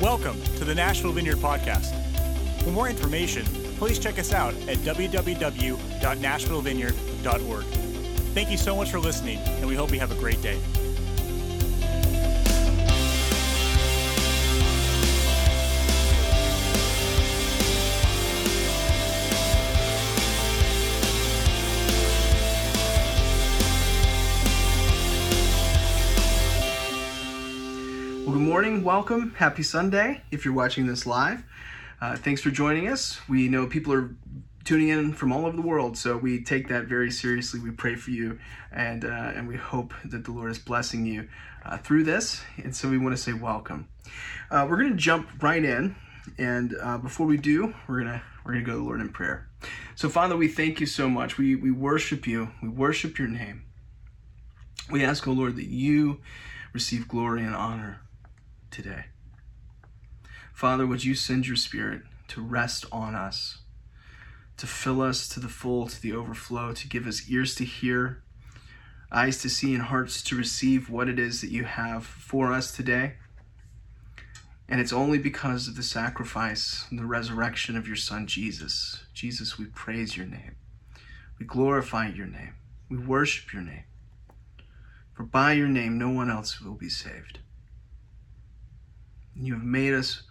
Welcome to the Nashville Vineyard Podcast. For more information, please check us out at www.nashvillevineyard.org. Thank you so much for listening, and we hope you have a great day. Morning, welcome, happy Sunday if you're watching this live. Uh, thanks for joining us. We know people are tuning in from all over the world, so we take that very seriously. We pray for you, and uh, and we hope that the Lord is blessing you uh, through this. And so we want to say welcome. Uh, we're going to jump right in, and uh, before we do, we're gonna we're gonna go to the Lord in prayer. So Father, we thank you so much. We we worship you. We worship your name. We ask, O Lord, that you receive glory and honor today. Father, would you send your spirit to rest on us, to fill us to the full, to the overflow, to give us ears to hear, eyes to see, and hearts to receive what it is that you have for us today. And it's only because of the sacrifice and the resurrection of your Son, Jesus. Jesus, we praise your name. We glorify your name. We worship your name. For by your name, no one else will be saved. You have made us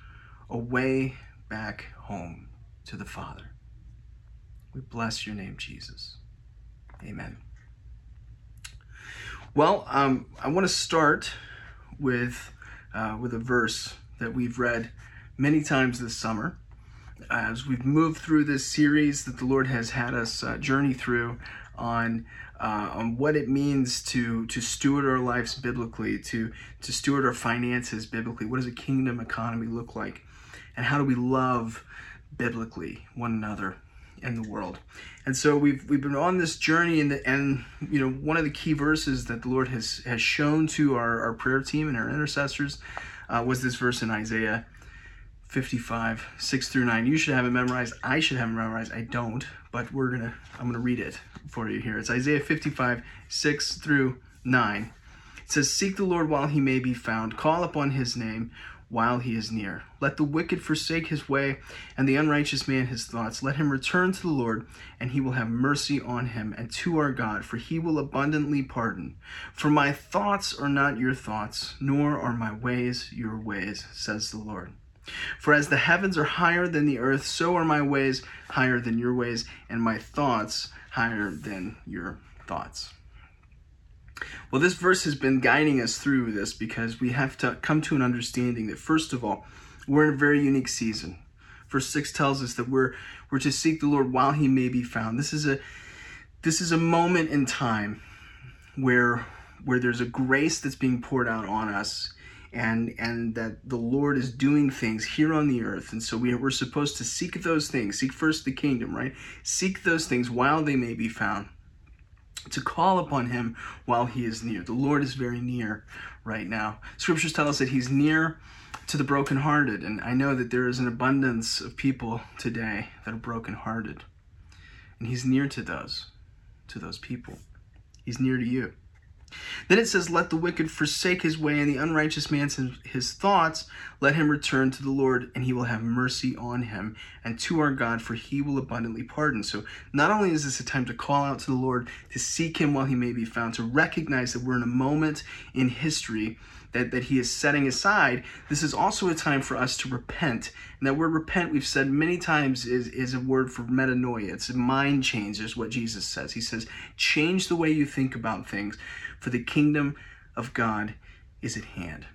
a way back home to the Father. We bless your name, Jesus. Amen. Well, um, I want to start with uh, with a verse that we've read many times this summer. As we've moved through this series that the Lord has had us uh, journey through on uh, on what it means to to steward our lives biblically, to to steward our finances biblically. What does a kingdom economy look like, and how do we love biblically one another in the world? And so we've we've been on this journey, and and you know one of the key verses that the Lord has has shown to our, our prayer team and our intercessors uh, was this verse in Isaiah 55, 6 through 9. You should have it memorized. I should have it memorized. I don't, but we're gonna I'm gonna read it for you here. It's Isaiah 55, 6 through 9. It says, Seek the Lord while he may be found, call upon his name while he is near. Let the wicked forsake his way, and the unrighteous man his thoughts. Let him return to the Lord, and he will have mercy on him, and to our God, for he will abundantly pardon. For my thoughts are not your thoughts, nor are my ways your ways, says the Lord. For as the heavens are higher than the earth, so are my ways higher than your ways, and my thoughts higher than your thoughts. Well, this verse has been guiding us through this because we have to come to an understanding that, first of all, we're in a very unique season. Verse 6 tells us that we're, we're to seek the Lord while he may be found. This is a, this is a moment in time where, where there's a grace that's being poured out on us and and that the Lord is doing things here on the earth. And so we, we're supposed to seek those things, seek first the kingdom, right? Seek those things while they may be found, to call upon Him while He is near. The Lord is very near right now. Scriptures tell us that He's near to the brokenhearted, and I know that there is an abundance of people today that are brokenhearted, and He's near to those, to those people. He's near to you. Then it says, Let the wicked forsake his way, and the unrighteous man his thoughts. Let him return to the Lord, and he will have mercy on him, and to our God, for he will abundantly pardon. So, not only is this a time to call out to the Lord, to seek him while he may be found, to recognize that we're in a moment in history that, that he is setting aside, this is also a time for us to repent. And that word repent, we've said many times, is, is a word for metanoia. It's a mind change, is what Jesus says. He says, change the way you think about things, for the kingdom of God is at hand.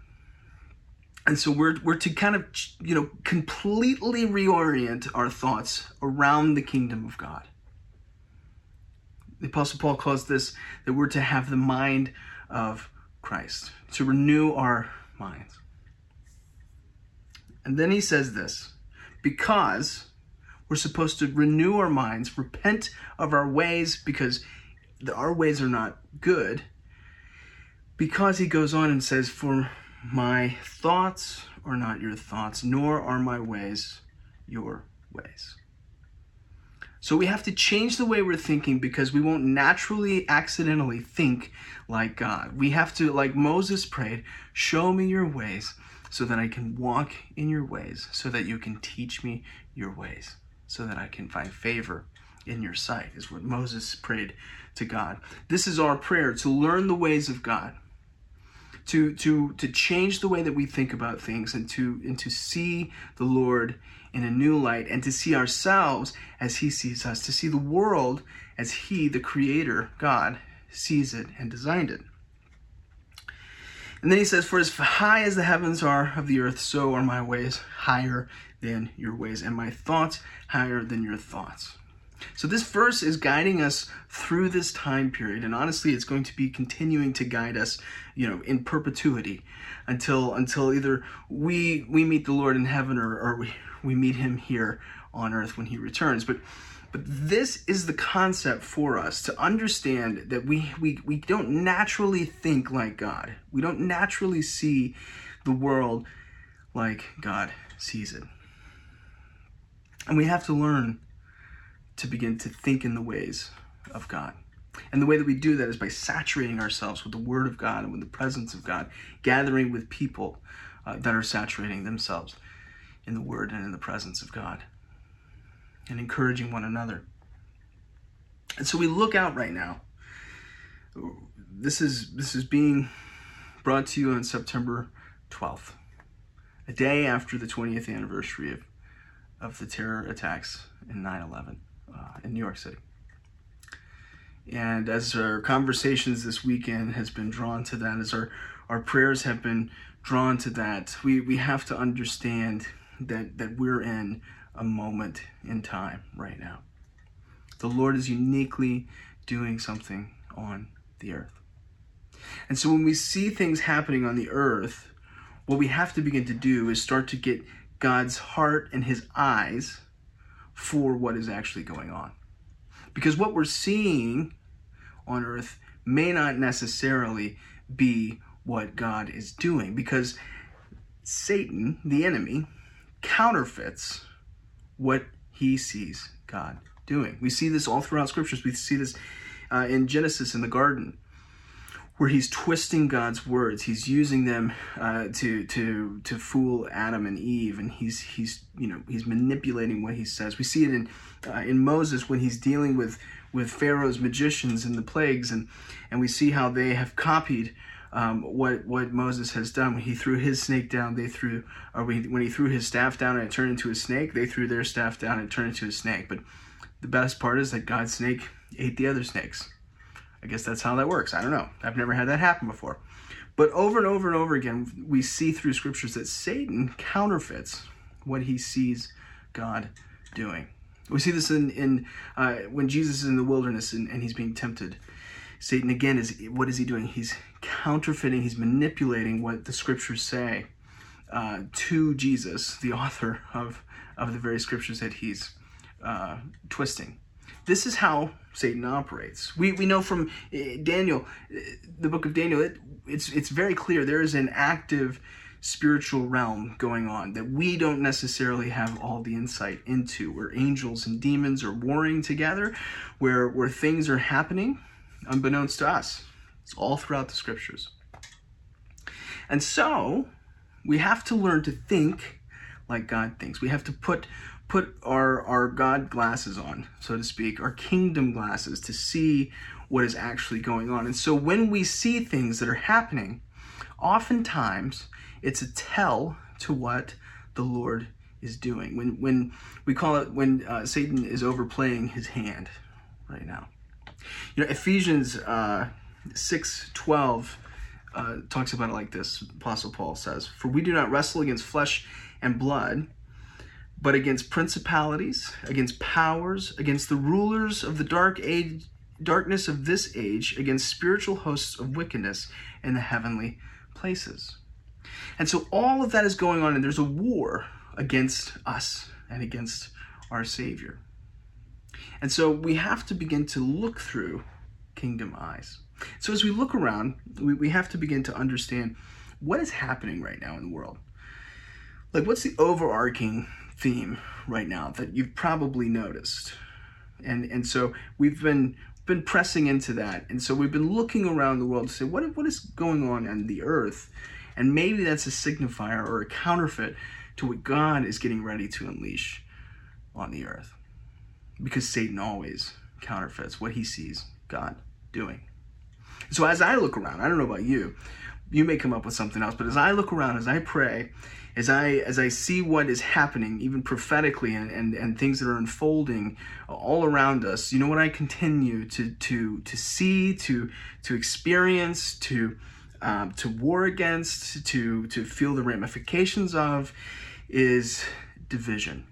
And so we're, we're to kind of, you know, completely reorient our thoughts around the kingdom of God. The Apostle Paul calls this that we're to have the mind of Christ, to renew our minds. And then he says this because we're supposed to renew our minds, repent of our ways because our ways are not good. Because he goes on and says, For my thoughts are not your thoughts, nor are my ways your ways. So we have to change the way we're thinking because we won't naturally, accidentally think like God. We have to, like Moses prayed, show me your ways so that I can walk in your ways, so that you can teach me your ways, so that I can find favor in your sight, is what Moses prayed to God. This is our prayer to learn the ways of God. To, to, to change the way that we think about things and to, and to see the Lord in a new light and to see ourselves as He sees us, to see the world as He, the Creator, God, sees it and designed it. And then he says, For as high as the heavens are of the earth, so are my ways higher than your ways, and my thoughts higher than your thoughts. So this verse is guiding us through this time period, and honestly, it's going to be continuing to guide us, you know, in perpetuity, until until either we we meet the Lord in heaven or, or we we meet Him here on earth when He returns. But but this is the concept for us to understand that we, we, we don't naturally think like God. We don't naturally see the world like God sees it. And we have to learn to begin to think in the ways of God. And the way that we do that is by saturating ourselves with the Word of God and with the presence of God, gathering with people uh, that are saturating themselves in the Word and in the presence of God and encouraging one another. And so we look out right now. This is this is being brought to you on September 12th, a day after the 20th anniversary of, of the terror attacks in 9/11 uh, in New York City. And as our conversations this weekend has been drawn to that, as our, our prayers have been drawn to that, we, we have to understand that, that we're in a moment in time right now. The Lord is uniquely doing something on the earth. And so when we see things happening on the earth, what we have to begin to do is start to get God's heart and his eyes for what is actually going on. Because what we're seeing on earth may not necessarily be what God is doing. Because Satan, the enemy, counterfeits what he sees God doing. We see this all throughout scriptures. We see this uh, in Genesis in the garden, where he's twisting God's words. He's using them uh, to to to fool Adam and Eve, and he's he's you know he's manipulating what he says. We see it in uh, in Moses when he's dealing with with Pharaoh's magicians and the plagues, and and we see how they have copied um, what what Moses has done. When he threw his snake down, they threw, or when he, threw his staff down and it turned into a snake, they threw their staff down and it turned into a snake. But the best part is that God's snake ate the other snakes. I guess that's how that works. I don't know. I've never had that happen before. But over and over and over again, we see through scriptures that Satan counterfeits what he sees God doing. We see this in, in uh, when Jesus is in the wilderness and, and he's being tempted. Satan again is what is he doing? He's counterfeiting, he's manipulating what the scriptures say uh, to Jesus, the author of, of the very scriptures that he's uh, twisting. This is how Satan operates. We, we know from uh, Daniel, uh, the book of Daniel, it, it's, it's very clear there is an active spiritual realm going on that we don't necessarily have all the insight into, where angels and demons are warring together, where, where things are happening unbeknownst to us. It's all throughout the scriptures. And so, we have to learn to think like God thinks. We have to put put our our God glasses on, so to speak, our kingdom glasses to see what is actually going on. And so when we see things that are happening, oftentimes it's a tell to what the Lord is doing. When when we call it when uh, Satan is overplaying his hand right now. You know, Ephesians uh, 6 12 uh, talks about it like this Apostle Paul says, For we do not wrestle against flesh and blood, but against principalities, against powers, against the rulers of the dark age, darkness of this age, against spiritual hosts of wickedness in the heavenly places. And so all of that is going on, and there's a war against us and against our Savior. And so we have to begin to look through kingdom eyes. So as we look around, we, we have to begin to understand what is happening right now in the world. Like, what's the overarching theme right now that you've probably noticed? And and so we've been been pressing into that, and so we've been looking around the world to say what what is going on on the earth, And maybe that's a signifier or a counterfeit to what God is getting ready to unleash on the earth. Because Satan always counterfeits what he sees God doing. So as I look around, I don't know about you, you may come up with something else, but as I look around, as I pray, as I as I see what is happening, even prophetically, and, and, and things that are unfolding all around us, you know what I continue to to to see, to to experience, to um, to war against, to to feel the ramifications of, is division.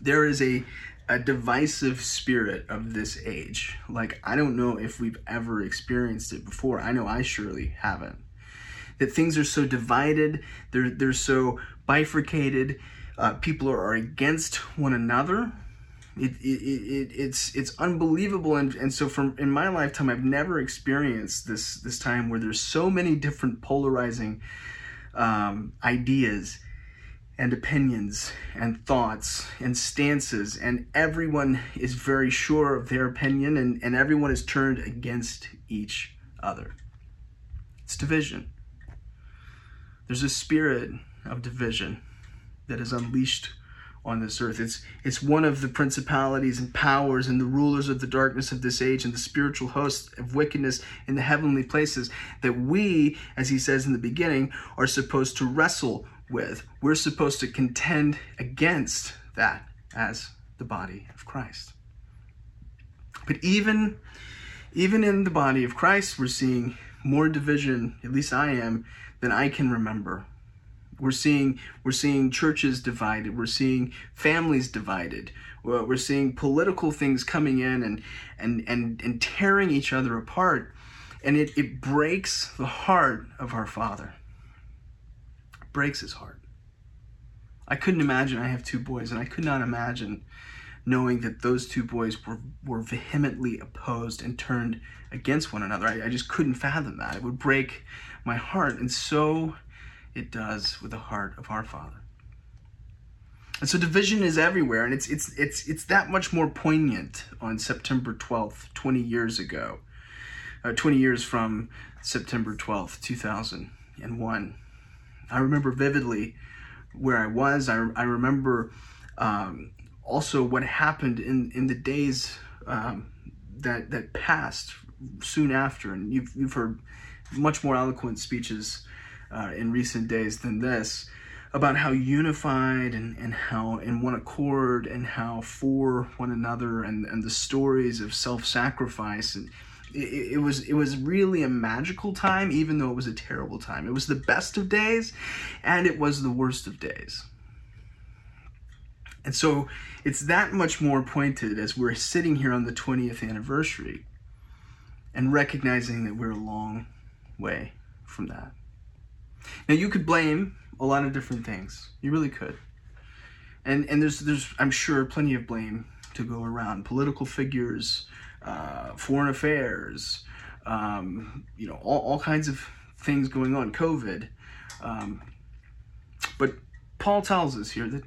There is a a divisive spirit of this age. Like I don't know if we've ever experienced it before. I know I surely haven't that things are so divided, they're, they're so bifurcated, uh, people are, are against one another. It, it, it, it's it's unbelievable. And, and so from in my lifetime I've never experienced this this time where there's so many different polarizing um, ideas and opinions and thoughts and stances. And everyone is very sure of their opinion and, and everyone is turned against each other. It's division there's a spirit of division that is unleashed on this earth. It's it's one of the principalities and powers and the rulers of the darkness of this age and the spiritual hosts of wickedness in the heavenly places that we, as he says in the beginning, are supposed to wrestle with. We're supposed to contend against that as the body of Christ. But even even in the body of Christ, we're seeing more division, at least I am, than I can remember. We're seeing we're seeing churches divided. We're seeing families divided. We're seeing political things coming in and and and, and tearing each other apart. And it, it breaks the heart of our Father. It breaks his heart. I couldn't imagine I have two boys, and I could not imagine knowing that those two boys were, were vehemently opposed and turned against one another. I, I just couldn't fathom that. It would break my heart, and so it does with the heart of our Father. And so division is everywhere, and it's it's it's it's that much more poignant on September 12th, 20 years ago, uh, 20 years from September 12th, 2001. I remember vividly where I was. I, I remember um, also what happened in, in the days um, that that passed soon after, and you've you've heard much more eloquent speeches uh, in recent days than this about how unified and, and how in one accord and how for one another and, and the stories of self-sacrifice. And it, it, was it was really a magical time even though it was a terrible time. It was the best of days and it was the worst of days. And so it's that much more pointed as we're sitting here on the 20th anniversary and recognizing that we're long way from that. Now you could blame a lot of different things. You really could. And and there's there's I'm sure plenty of blame to go around. Political figures, uh, foreign affairs, um, you know, all, all kinds of things going on. COVID. Um, but Paul tells us here that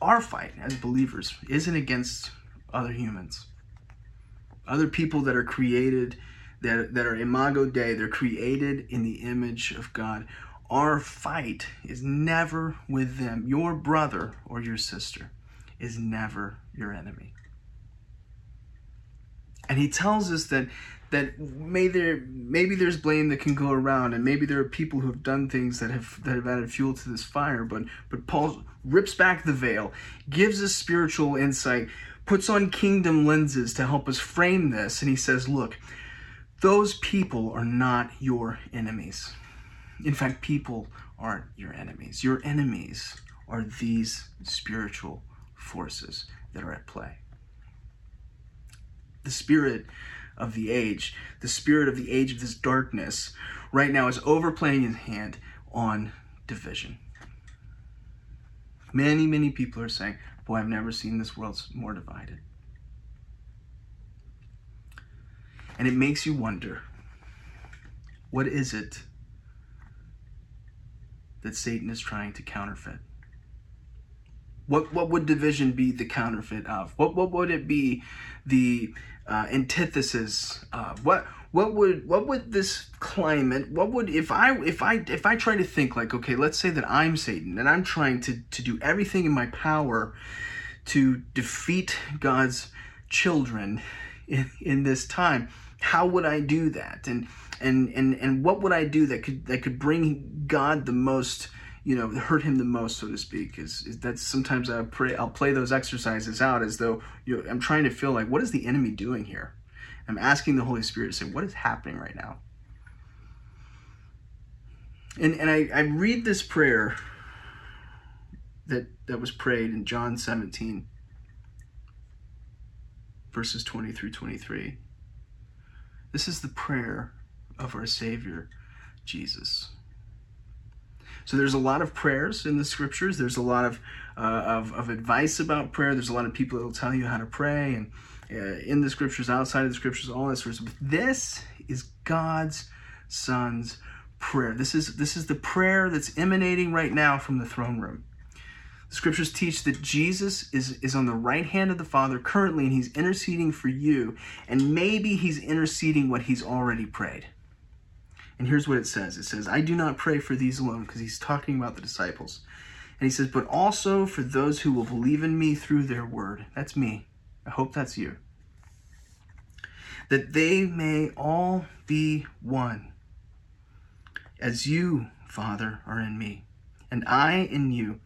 our fight as believers isn't against other humans, other people that are created, that, that are imago Dei, they're created in the image of God. Our fight is never with them. Your brother or your sister is never your enemy. And he tells us that that may there maybe there's blame that can go around and maybe there are people who have done things that have that have added fuel to this fire but but Paul rips back the veil gives us spiritual insight puts on kingdom lenses to help us frame this and he says look those people are not your enemies in fact people aren't your enemies your enemies are these spiritual forces that are at play the spirit of the age, the spirit of the age of this darkness, right now is overplaying his hand on division. Many, many people are saying, Boy, I've never seen this world more divided. And it makes you wonder what is it that Satan is trying to counterfeit? What, what would division be the counterfeit of? What, what would it be the uh, antithesis? of? what what would what would this climate? What would if I if I if I try to think like okay, let's say that I'm Satan and I'm trying to to do everything in my power to defeat God's children in, in this time. How would I do that? And and and and what would I do that could that could bring God the most you know hurt him the most so to speak? Is, is that's sometimes i pray i'll play those exercises out as though you know, i'm trying to feel like what is the enemy doing here? I'm asking the holy spirit to say what is happening right now? And and i, I read this prayer that that was prayed in john 17 verses 20 through 23 this is the prayer of our savior jesus so there's a lot of prayers in the scriptures. There's a lot of, uh, of, of, advice about prayer. There's a lot of people that will tell you how to pray and uh, in the scriptures, outside of the scriptures, all this sort of stuff. But This is God's Son's prayer. This is this is the prayer that's emanating right now from the throne room. The scriptures teach that Jesus is, is on the right hand of the Father currently, and he's interceding for you, and maybe he's interceding what he's already prayed. And here's what it says it says, I do not pray for these alone, because he's talking about the disciples. And he says, but also for those who will believe in me through their word. That's me. I hope that's you. That they may all be one, as you, Father, are in me, and I in you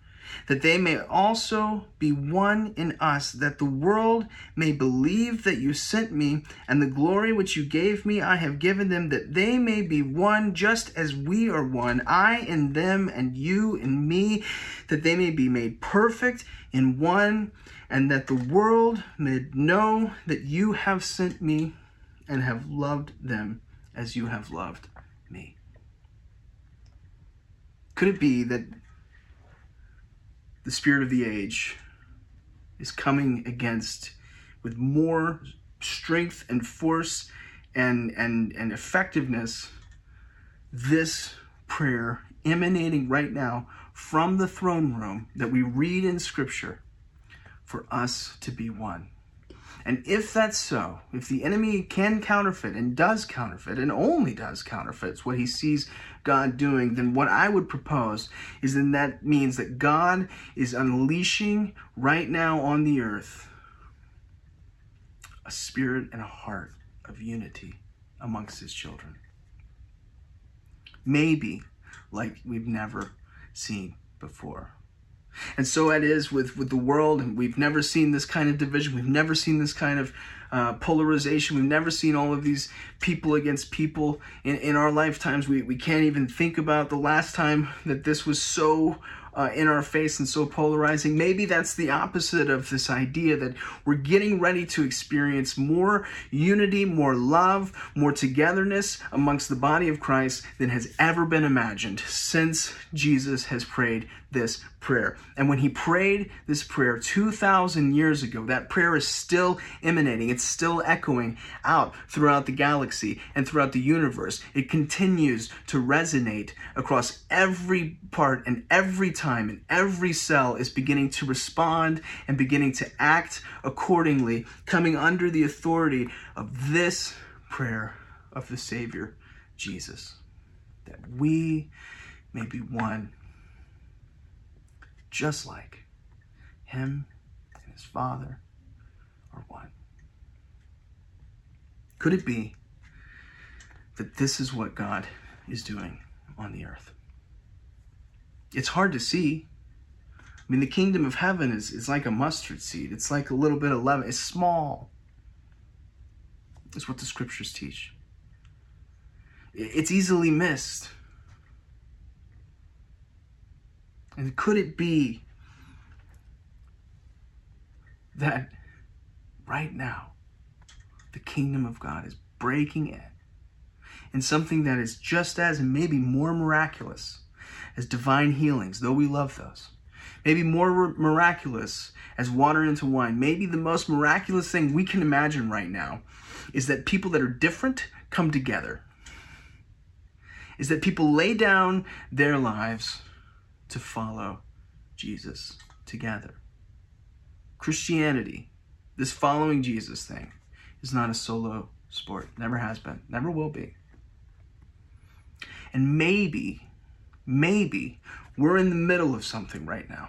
that they may also be one in us, that the world may believe that you sent me, and the glory which you gave me I have given them, that they may be one just as we are one, I in them and you in me, that they may be made perfect in one, and that the world may know that you have sent me and have loved them as you have loved me. Could it be that the spirit of the age is coming against with more strength and force and and and effectiveness this prayer emanating right now from the throne room that we read in scripture for us to be one. And if that's so, if the enemy can counterfeit and does counterfeit and only does counterfeits what he sees God doing, then what I would propose is then that means that God is unleashing right now on the earth a spirit and a heart of unity amongst his children. Maybe like we've never seen before. And so it is with, with the world, and we've never seen this kind of division. We've never seen this kind of uh, polarization. We've never seen all of these people against people in, in our lifetimes. We, we can't even think about the last time that this was so uh, in our face and so polarizing. Maybe that's the opposite of this idea that we're getting ready to experience more unity, more love, more togetherness amongst the body of Christ than has ever been imagined since Jesus has prayed this prayer. And when he prayed this prayer 2,000 years ago, that prayer is still emanating, it's still echoing out throughout the galaxy and throughout the universe. It continues to resonate across every part and every time, and every cell is beginning to respond and beginning to act accordingly, coming under the authority of this prayer of the Savior, Jesus. That we may be one just like him and his Father are one. Could it be that this is what God is doing on the earth? It's hard to see. I mean, the kingdom of heaven is, is like a mustard seed. It's like a little bit of leaven. It's small. It's what the scriptures teach. It's easily missed. And could it be that right now the kingdom of God is breaking in in something that is just as and maybe more miraculous as divine healings, though we love those? Maybe more miraculous as water into wine. Maybe the most miraculous thing we can imagine right now is that people that are different come together. Is that people lay down their lives to follow Jesus together. Christianity, this following Jesus thing, is not a solo sport. Never has been. Never will be. And maybe, maybe we're in the middle of something right now.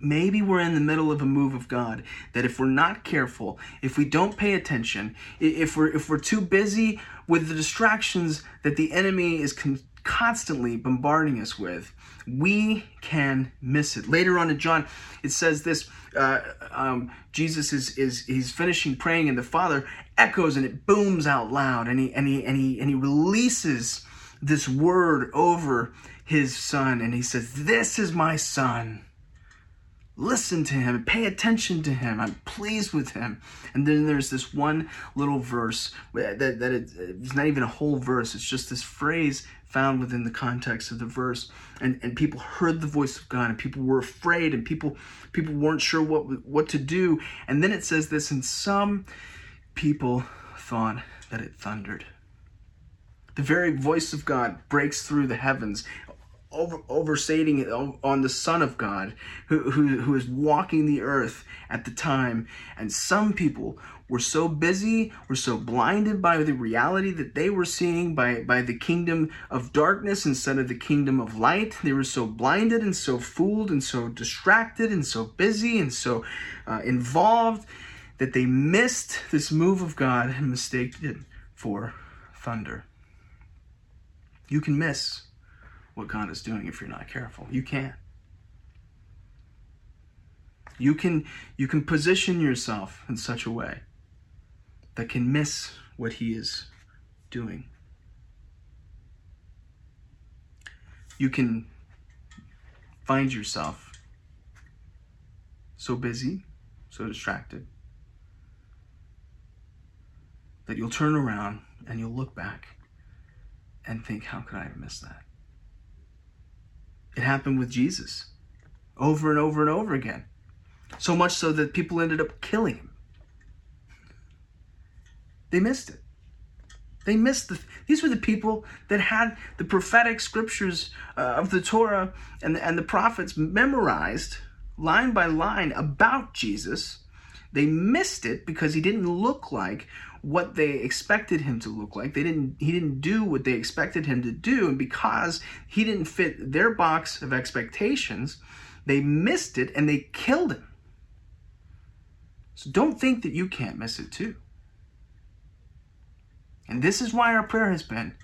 Maybe we're in the middle of a move of God that if we're not careful, if we don't pay attention, if we're if we're too busy with the distractions that the enemy is con- constantly bombarding us with, we can miss it. Later on in John, it says this: uh, um, Jesus is is he's finishing praying, and the Father echoes and it booms out loud, and he and he and he and he releases this word over his son, and he says, "This is my son." Listen to him, pay attention to him. I'm pleased with him. And then there's this one little verse that, that it, it's not even a whole verse, it's just this phrase found within the context of the verse. And, and people heard the voice of God and people were afraid and people people weren't sure what what to do. And then it says this and some people thought that it thundered. The very voice of God breaks through the heavens over, overstating it on the Son of God who, who, who is walking the earth at the time. And some people were so busy, were so blinded by the reality that they were seeing by, by the kingdom of darkness instead of the kingdom of light. They were so blinded and so fooled and so distracted and so busy and so uh, involved that they missed this move of God and mistaked it for thunder. You can miss what God is doing if you're not careful. You can. You can you can position yourself in such a way that can miss what he is doing. You can find yourself so busy, so distracted that you'll turn around and you'll look back and think, how could I have missed that? It happened with Jesus over and over and over again. So much so that people ended up killing him. They missed it. They missed the. These were the people that had the prophetic scriptures uh, of the Torah and and the prophets memorized line by line about Jesus. They missed it because he didn't look like what they expected him to look like. They didn't he didn't do what they expected him to do and because he didn't fit their box of expectations, they missed it and they killed him. So don't think that you can't miss it too. And this is why our prayer has been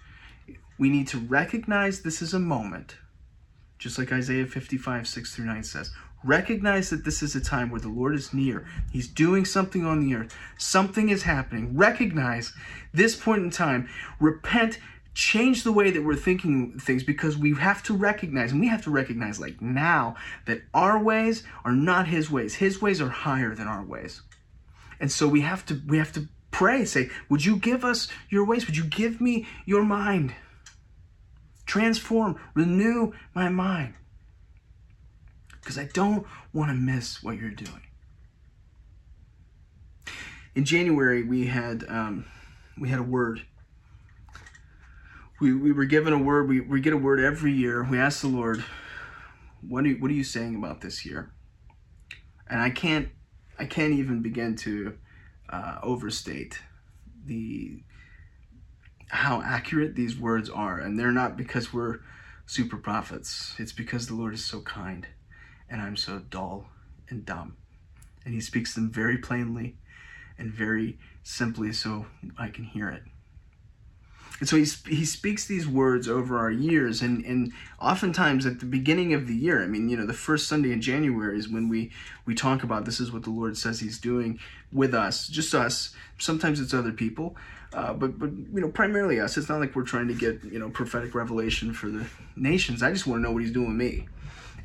we need to recognize this is a moment, just like Isaiah 55, 6 through 9 says. Recognize that this is a time where the Lord is near. He's doing something on the earth. Something is happening. Recognize this point in time. Repent. Change the way that we're thinking things because we have to recognize, and we have to recognize like now, that our ways are not His ways. His ways are higher than our ways. And so we have to we have to pray, say, Would you give us your ways? Would you give me your mind? Transform, renew my mind because I don't want to miss what you're doing. In January, we had um, we had a word. We, we were given a word. We, we get a word every year. We ask the Lord, what are, you, what are you saying about this year? And I can't I can't even begin to uh, overstate the how accurate these words are. And they're not because we're super prophets. It's because the Lord is so kind and I'm so dull and dumb. And he speaks them very plainly and very simply so I can hear it. And so he, he speaks these words over our years, and, and oftentimes at the beginning of the year, I mean, you know, the first Sunday in January is when we, we talk about this is what the Lord says He's doing with us, just us. Sometimes it's other people, uh, but but you know, primarily us. It's not like we're trying to get you know prophetic revelation for the nations. I just want to know what He's doing with me.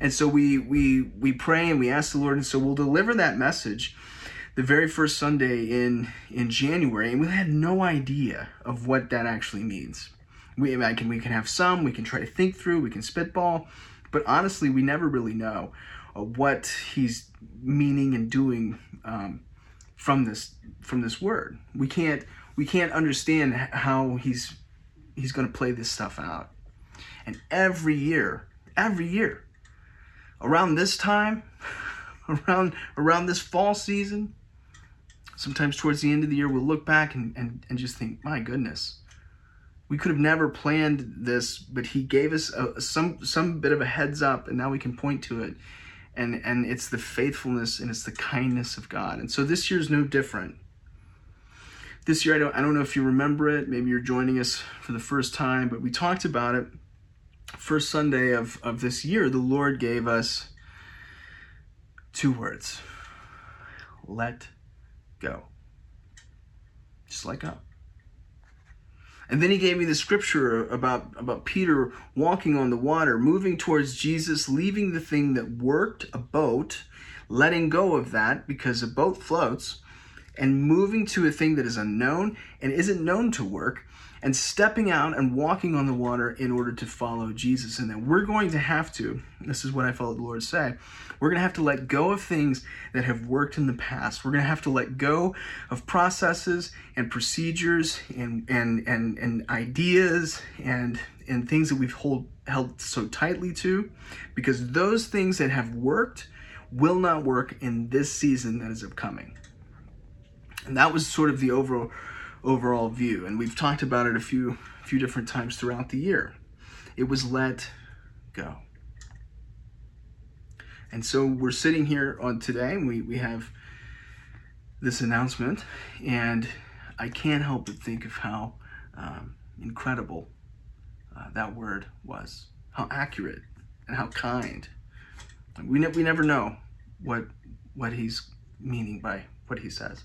And so we we we pray and we ask the Lord, and so we'll deliver that message the very first Sunday in in January, and we had no idea of what that actually means. We I can we can have some, we can try to think through, we can spitball, but honestly, we never really know uh, what He's meaning and doing um, from this from this word. We can't we can't understand how He's He's going to play this stuff out. And every year, every year, around this time, around around this fall season, Sometimes towards the end of the year, we'll look back and, and, and just think, my goodness, we could have never planned this, but he gave us a, some some bit of a heads up, and now we can point to it. And and it's the faithfulness and it's the kindness of God. And so this year is no different. This year, I don't I don't know if you remember it. Maybe you're joining us for the first time, but we talked about it. First Sunday of of this year, the Lord gave us two words: let go. Just let go. And then he gave me the scripture about, about Peter walking on the water, moving towards Jesus, leaving the thing that worked, a boat, letting go of that because a boat floats, and moving to a thing that is unknown and isn't known to work, and stepping out and walking on the water in order to follow Jesus. And then we're going to have to, this is what I felt the Lord say, we're going to have to let go of things that have worked in the past. We're going to have to let go of processes and procedures and and and, and ideas and and things that we've hold, held so tightly to because those things that have worked will not work in this season that is upcoming. And that was sort of the overall overall view. And we've talked about it a few few different times throughout the year. It was let go. And so we're sitting here on today, and we, we have this announcement, and I can't help but think of how um, incredible uh, that word was, how accurate and how kind. We, ne- we never know what what he's meaning by what he says.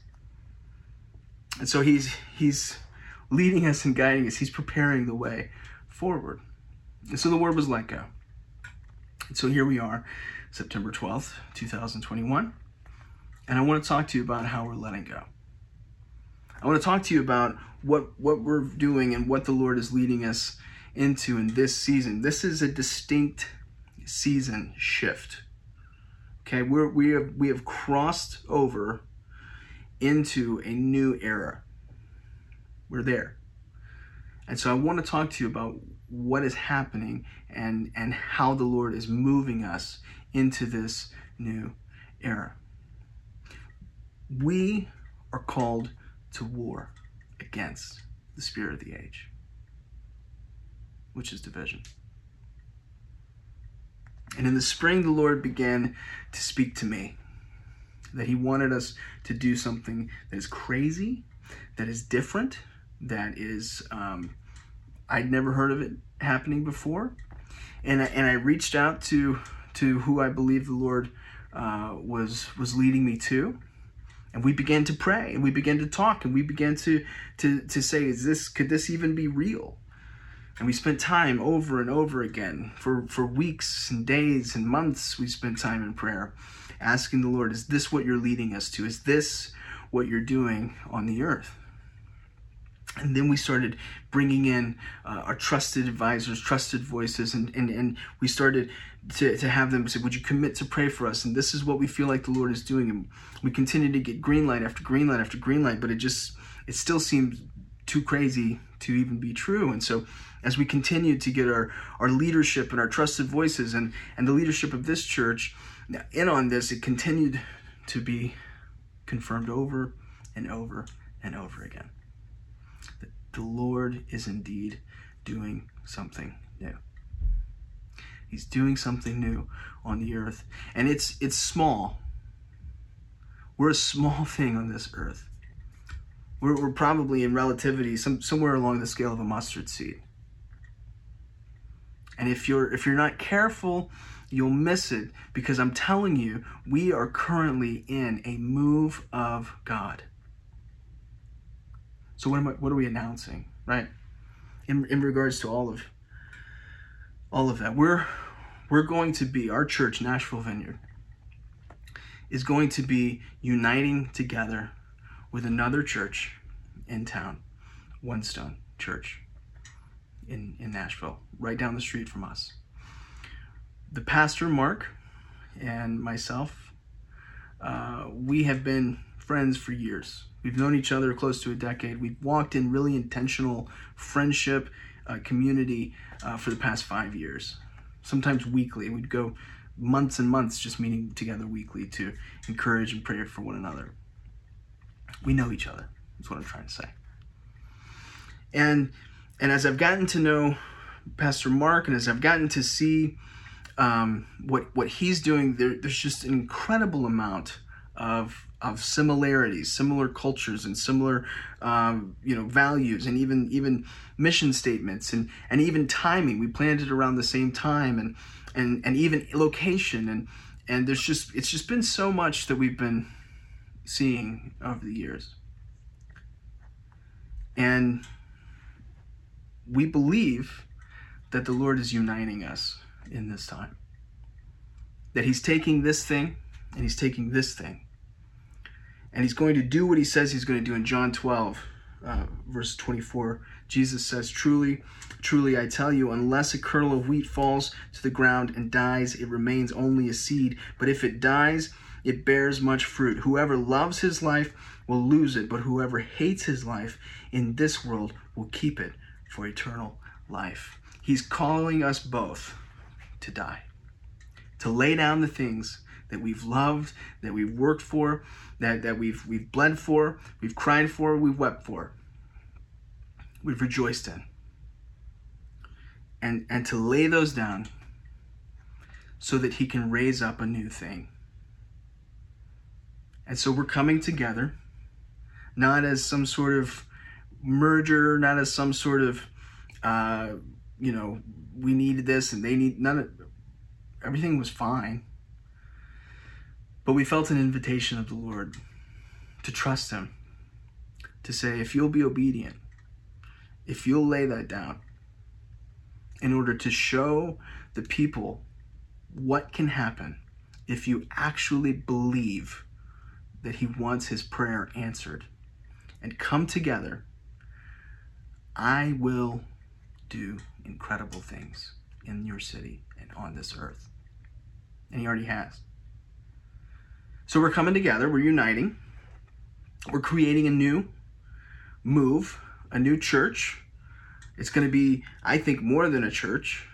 And so he's he's leading us and guiding us. He's preparing the way forward. And so the word was let go. And so here we are, September 12th, 2021. And I want to talk to you about how we're letting go. I want to talk to you about what what we're doing and what the Lord is leading us into in this season. This is a distinct season shift. Okay, we're, we have we have crossed over into a new era. We're there. And so I want to talk to you about what is happening and, and how the Lord is moving us into this new era. We are called to war against the spirit of the age, which is division. And in the spring, the Lord began to speak to me that He wanted us to do something that is crazy, that is different, that is, um, I'd never heard of it happening before. And I, and I reached out to, to who I believe the Lord uh, was, was leading me to. And we began to pray and we began to talk and we began to, to, to say, is this, could this even be real? And we spent time over and over again for, for weeks and days and months. We spent time in prayer asking the Lord, Is this what you're leading us to? Is this what you're doing on the earth? And then we started bringing in uh, our trusted advisors, trusted voices, and, and, and we started to, to have them say, Would you commit to pray for us? And this is what we feel like the Lord is doing. And we continue to get green light after green light after green light, but it just, it still seems too crazy to even be true. And so as we continued to get our, our leadership and our trusted voices and, and the leadership of this church in on this, it continued to be confirmed over and over and over again. That the Lord is indeed doing something new. He's doing something new on the earth. And it's it's small. We're a small thing on this earth. We're, we're probably in relativity some, somewhere along the scale of a mustard seed. And if you're if you're not careful you'll miss it because I'm telling you, we are currently in a move of God. So what, am I, what are we announcing, right? In, in regards to all of all of that, we're we're going to be our church, Nashville Vineyard, is going to be uniting together with another church in town, One Stone Church in, in Nashville, right down the street from us the pastor, Mark, and myself, uh, we have been friends for years. We've known each other close to a decade. We've walked in really intentional friendship, uh, community uh, for the past five years, sometimes weekly. We'd go months and months just meeting together weekly to encourage and pray for one another. We know each other. That's what I'm trying to say. And and as I've gotten to know Pastor Mark, and as I've gotten to see um, what what he's doing, there, there's just an incredible amount of of similarities, similar cultures, and similar um, you know values, and even even mission statements, and and even timing. We planned it around the same time, and and and even location, and and there's just it's just been so much that we've been seeing over the years, and we believe that the Lord is uniting us in this time. That He's taking this thing and He's taking this thing. And He's going to do what He says He's going to do in John 12, uh, verse 24. Jesus says, Truly, truly, I tell you, unless a kernel of wheat falls to the ground and dies, it remains only a seed. But if it dies, it bears much fruit. Whoever loves his life will lose it, but whoever hates his life in this world will keep it for eternal life. He's calling us both to die, to lay down the things that we've loved, that we've worked for, that, that we've, we've bled for, we've cried for, we've wept for, we've rejoiced in. And, and to lay those down so that He can raise up a new thing. And so we're coming together, not as some sort of merger, not as some sort of, uh, you know, we needed this and they need none of everything was fine. But we felt an invitation of the Lord to trust Him, to say, if you'll be obedient, if you'll lay that down, in order to show the people what can happen if you actually believe that He wants His prayer answered and come together I will do incredible things in your city and on this earth. And he already has. So we're coming together, we're uniting, we're creating a new move, a new church. It's going to be, I think, more than a church.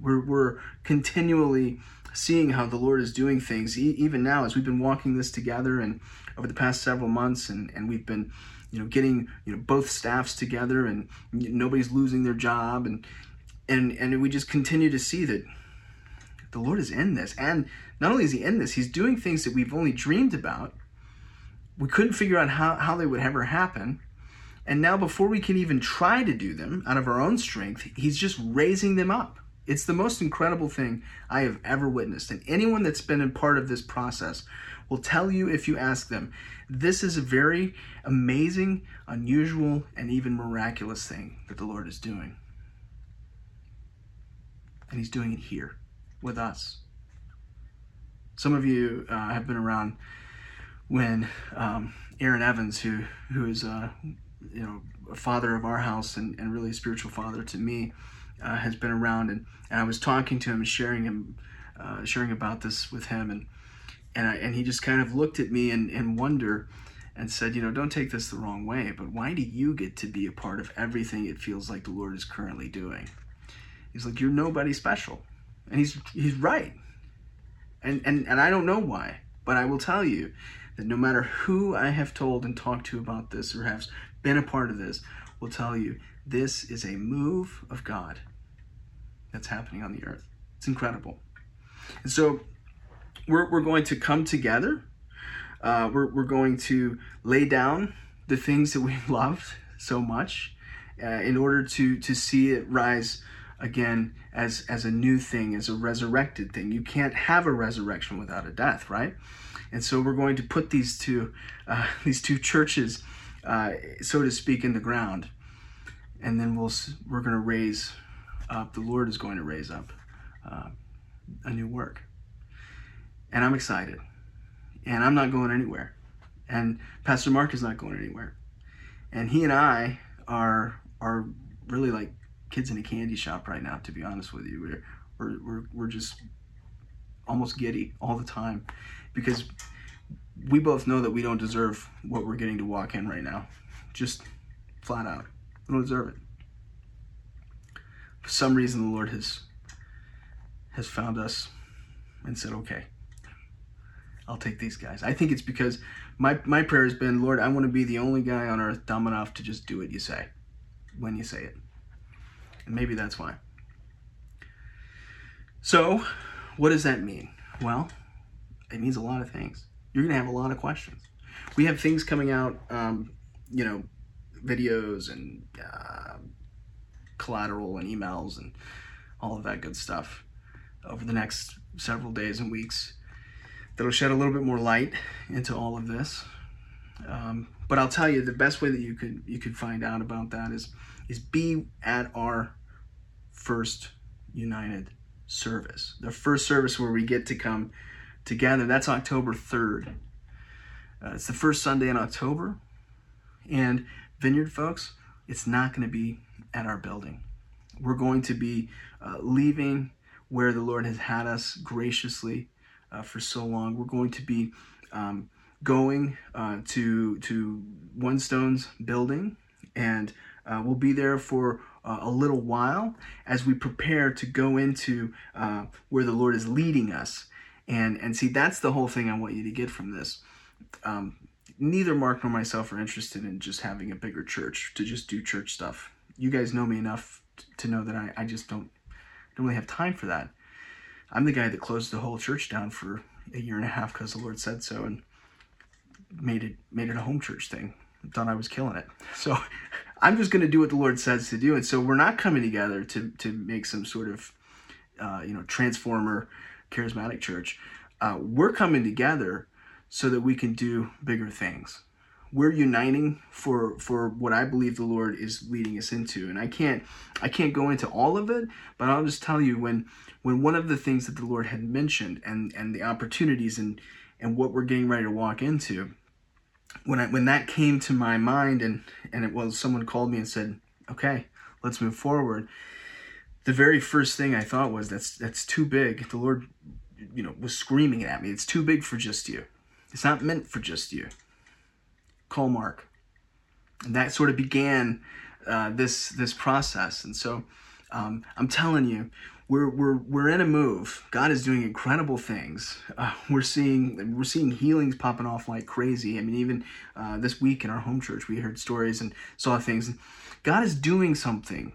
We're, we're continually seeing how the Lord is doing things, e- even now as we've been walking this together and over the past several months, and, and we've been you know, getting you know both staffs together and nobody's losing their job and and and we just continue to see that the Lord is in this. And not only is he in this, he's doing things that we've only dreamed about. We couldn't figure out how, how they would ever happen. And now, before we can even try to do them out of our own strength, he's just raising them up. It's the most incredible thing I have ever witnessed. And anyone that's been a part of this process will tell you if you ask them, this is a very amazing, unusual, and even miraculous thing that the Lord is doing. And He's doing it here with us. Some of you uh, have been around when um, Aaron Evans, who who is uh, you know a father of our house and, and really a spiritual father to me, uh, has been around, and, and I was talking to him and sharing him, uh, sharing about this with him, and and, I, and he just kind of looked at me in, wonder and said, You know, don't take this the wrong way, but why do you get to be a part of everything it feels like the Lord is currently doing? He's like, You're nobody special. And he's, he's right. And, and, and I don't know why, but I will tell you that no matter who I have told and talked to about this or has been a part of this, will tell you this is a move of God that's happening on the earth. It's incredible. And so we're, we're going to come together. Uh, we're, we're going to lay down the things that we've loved so much uh, in order to, to see it rise again as, as a new thing, as a resurrected thing. You can't have a resurrection without a death, right? And so we're going to put these two, uh, these two churches, uh, so to speak, in the ground. And then we'll, we're going to raise up, the Lord is going to raise up uh, a new work and I'm excited. And I'm not going anywhere. And Pastor Mark is not going anywhere. And he and I are are really like kids in a candy shop right now, to be honest with you. We're we're we're, we're just almost giddy all the time because we both know that we don't deserve what we're getting to walk in right now. Just flat out. We don't deserve it. For some reason the Lord has has found us and said, okay, I'll take these guys. I think it's because my my prayer has been, Lord, I want to be the only guy on earth dumb enough to just do what you say when you say it. And maybe that's why. So, what does that mean? Well, it means a lot of things. You're going to have a lot of questions. We have things coming out, um, you know, videos and uh, collateral and emails and all of that good stuff over the next several days and weeks that'll shed a little bit more light into all of this. Um, but I'll tell you the best way that you could you could find out about that is is be at our first united service. The first service where we get to come together. That's October 3rd. Uh, it's the first Sunday in October. And Vineyard folks, it's not going to be at our building. We're going to be uh, leaving where the Lord has had us graciously uh, for so long. We're going to be um, going uh, to to One Stone's building, and uh, we'll be there for uh, a little while as we prepare to go into uh, where the Lord is leading us. And and see, that's the whole thing I want you to get from this. Um, neither Mark nor myself are interested in just having a bigger church to just do church stuff. You guys know me enough to know that I, I just don't don't really have time for that. I'm the guy that closed the whole church down for a year and a half because the Lord said so, and made it made it a home church thing. Thought I was killing it. So I'm just going to do what the Lord says to do. And so we're not coming together to to make some sort of uh, you know transformer charismatic church. Uh, we're coming together so that we can do bigger things we're uniting for for what I believe the Lord is leading us into. And I can't I can't go into all of it, but I'll just tell you when when one of the things that the Lord had mentioned and and the opportunities and and what we're getting ready to walk into when I when that came to my mind and and it was someone called me and said, "Okay, let's move forward." The very first thing I thought was that's that's too big. The Lord you know was screaming at me. It's too big for just you. It's not meant for just you. Call Mark. And that sort of began uh, this this process. And so um, I'm telling you, we're, we're, we're in a move. God is doing incredible things. Uh, we're seeing we're seeing healings popping off like crazy. I mean, even uh, this week in our home church, we heard stories and saw things. God is doing something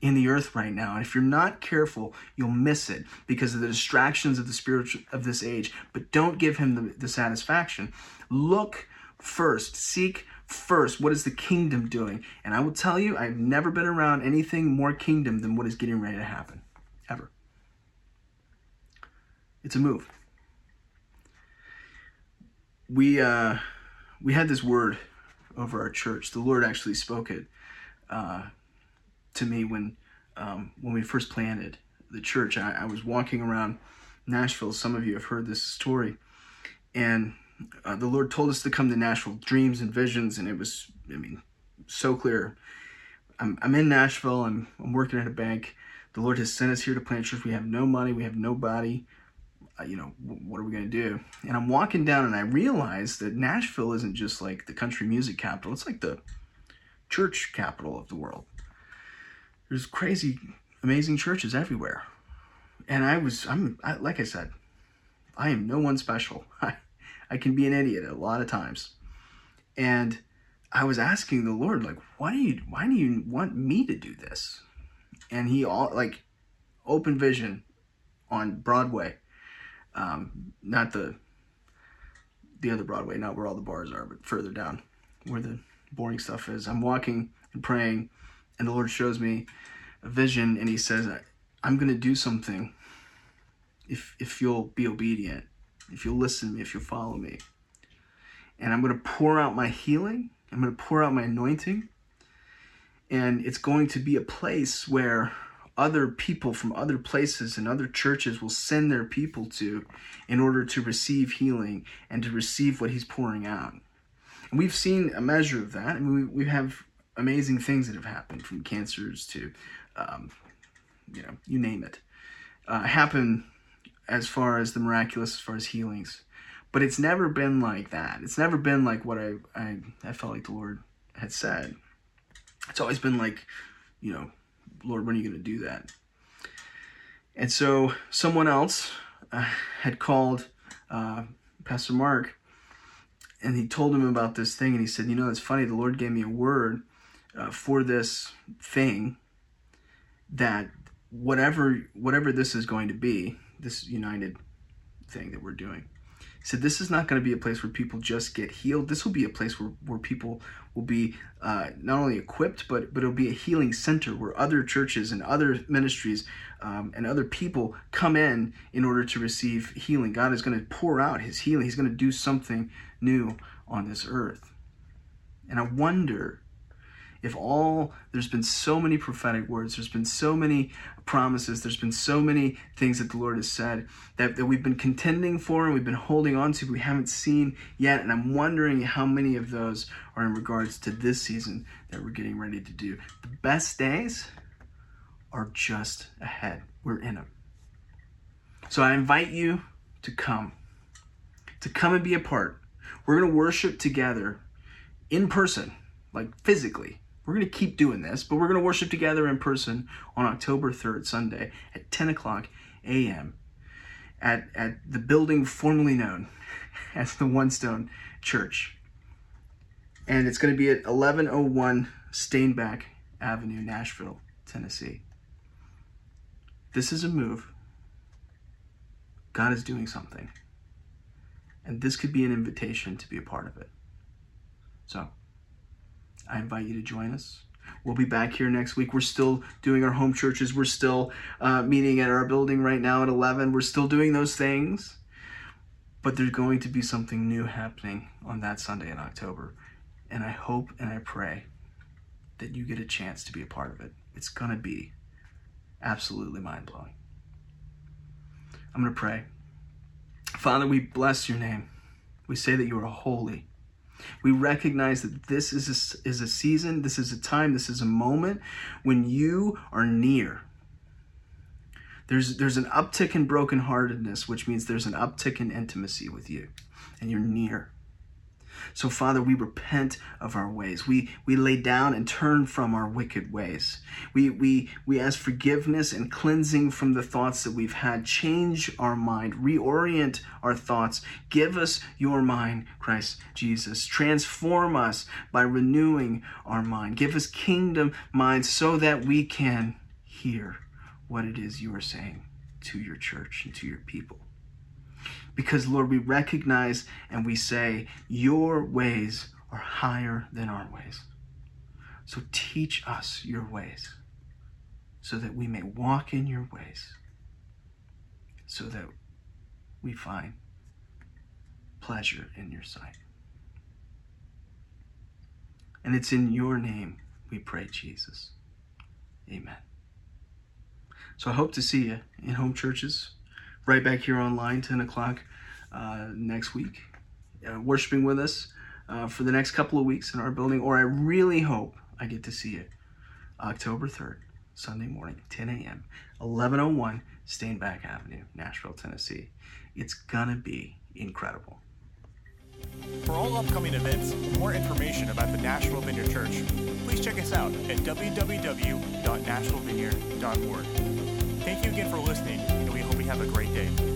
in the earth right now. And if you're not careful, you'll miss it because of the distractions of the spiritual of this age. But don't give him the, the satisfaction. Look first. Seek first. What is the kingdom doing? And I will tell you, I've never been around anything more kingdom than what is getting ready to happen. Ever. It's a move. We uh, we had this word over our church. The Lord actually spoke it uh, to me when um, when we first planted the church. I, I was walking around Nashville. Some of you have heard this story, and uh, the Lord told us to come to Nashville, dreams and visions, and it was, I mean, so clear. I'm, I'm in Nashville, I'm, I'm working at a bank. The Lord has sent us here to plant church. We have no money, we have nobody. Uh, you know, what are we going to do? And I'm walking down and I realize that Nashville isn't just like the country music capital, it's like the church capital of the world. There's crazy, amazing churches everywhere. And I was, I'm, I, like I said, I am no one special. I, I can be an idiot a lot of times. And I was asking the Lord, like, why do you why do you want me to do this? And he all like open vision on Broadway. Um, not the the other Broadway, not where all the bars are, but further down where the boring stuff is. I'm walking and praying, and the Lord shows me a vision, and He says, "I'm to do something if if you'll be obedient." If you'll listen to me, if you'll follow me. And I'm going to pour out my healing, I'm going to pour out my anointing. And it's going to be a place where other people from other places and other churches will send their people to in order to receive healing and to receive what he's pouring out. And we've seen a measure of that. I mean, we, we have amazing things that have happened from cancers to, um, you know, you name it, uh, happen as far as the miraculous, as far as healings. But it's never been like that. It's never been like what I, I, I felt like the Lord had said. It's always been like, you know, Lord, when are you going to do that? And so someone else uh, had called uh, Pastor Mark, and he told him about this thing, and he said, "You know, it's funny. The Lord gave me a word uh, for this thing that whatever whatever this is going to be, this united thing that we're doing." He said, This is not going to be a place where people just get healed. This will be a place where, where people will be uh, not only equipped, but, but it'll be a healing center where other churches and other ministries um, and other people come in in order to receive healing. God is going to pour out his healing, He's going to do something new on this earth. And I wonder if all there's been so many prophetic words there's been so many promises. There's been so many things that the lord has said that, that we've been contending for and we've been holding on to we haven't seen yet. And i'm wondering how many of those are in regards to this season that we're getting ready to do. The best days are just ahead. We're in them so i invite you to come to come and be a part. We're going to worship together in person like physically we're going to keep doing this, but we're going to worship together in person on October 3rd, Sunday at 10 o'clock a.m. At, at the building formerly known as the One Stone Church. And it's going to be at 1101 Stainback Avenue, Nashville, Tennessee. This is a move. God is doing something. And this could be an invitation to be a part of it. So, I invite you to join us. We'll be back here next week. We're still doing our home churches. We're still uh, meeting at our building right now at 11. We're still doing those things. But there's going to be something new happening on that Sunday in October. And I hope and I pray that you get a chance to be a part of it. It's going to be absolutely mind blowing. I'm going to pray. Father, we bless your name. We say that you are holy. We recognize that this is a, is a season, this is a time, this is a moment when you are near. There's, there's an uptick in brokenheartedness, which means there's an uptick in intimacy with you, and you're near. So, Father, we repent of our ways. We, we lay down and turn from our wicked ways. We, we, we ask forgiveness and cleansing from the thoughts that we've had. Change our mind, reorient our thoughts. Give us your mind, Christ Jesus. Transform us by renewing our mind. Give us kingdom minds so that we can hear what it is you are saying to your church and to your people. Because, Lord, we recognize and we say, Your ways are higher than our ways. So teach us your ways so that we may walk in your ways, so that we find pleasure in your sight. And it's in your name we pray, Jesus. Amen. So I hope to see you in home churches right back here online, 10 o'clock uh, next week, uh, worshiping with us uh, for the next couple of weeks in our building. Or I really hope I get to see you October 3rd, Sunday morning, 10 a.m., 1101 Stainback Avenue, Nashville, Tennessee. It's going to be incredible. For all upcoming events and more information about the Nashville Vineyard Church, please check us out at www.nashvillevineyard.org. Thank you again for listening, and we have a great day.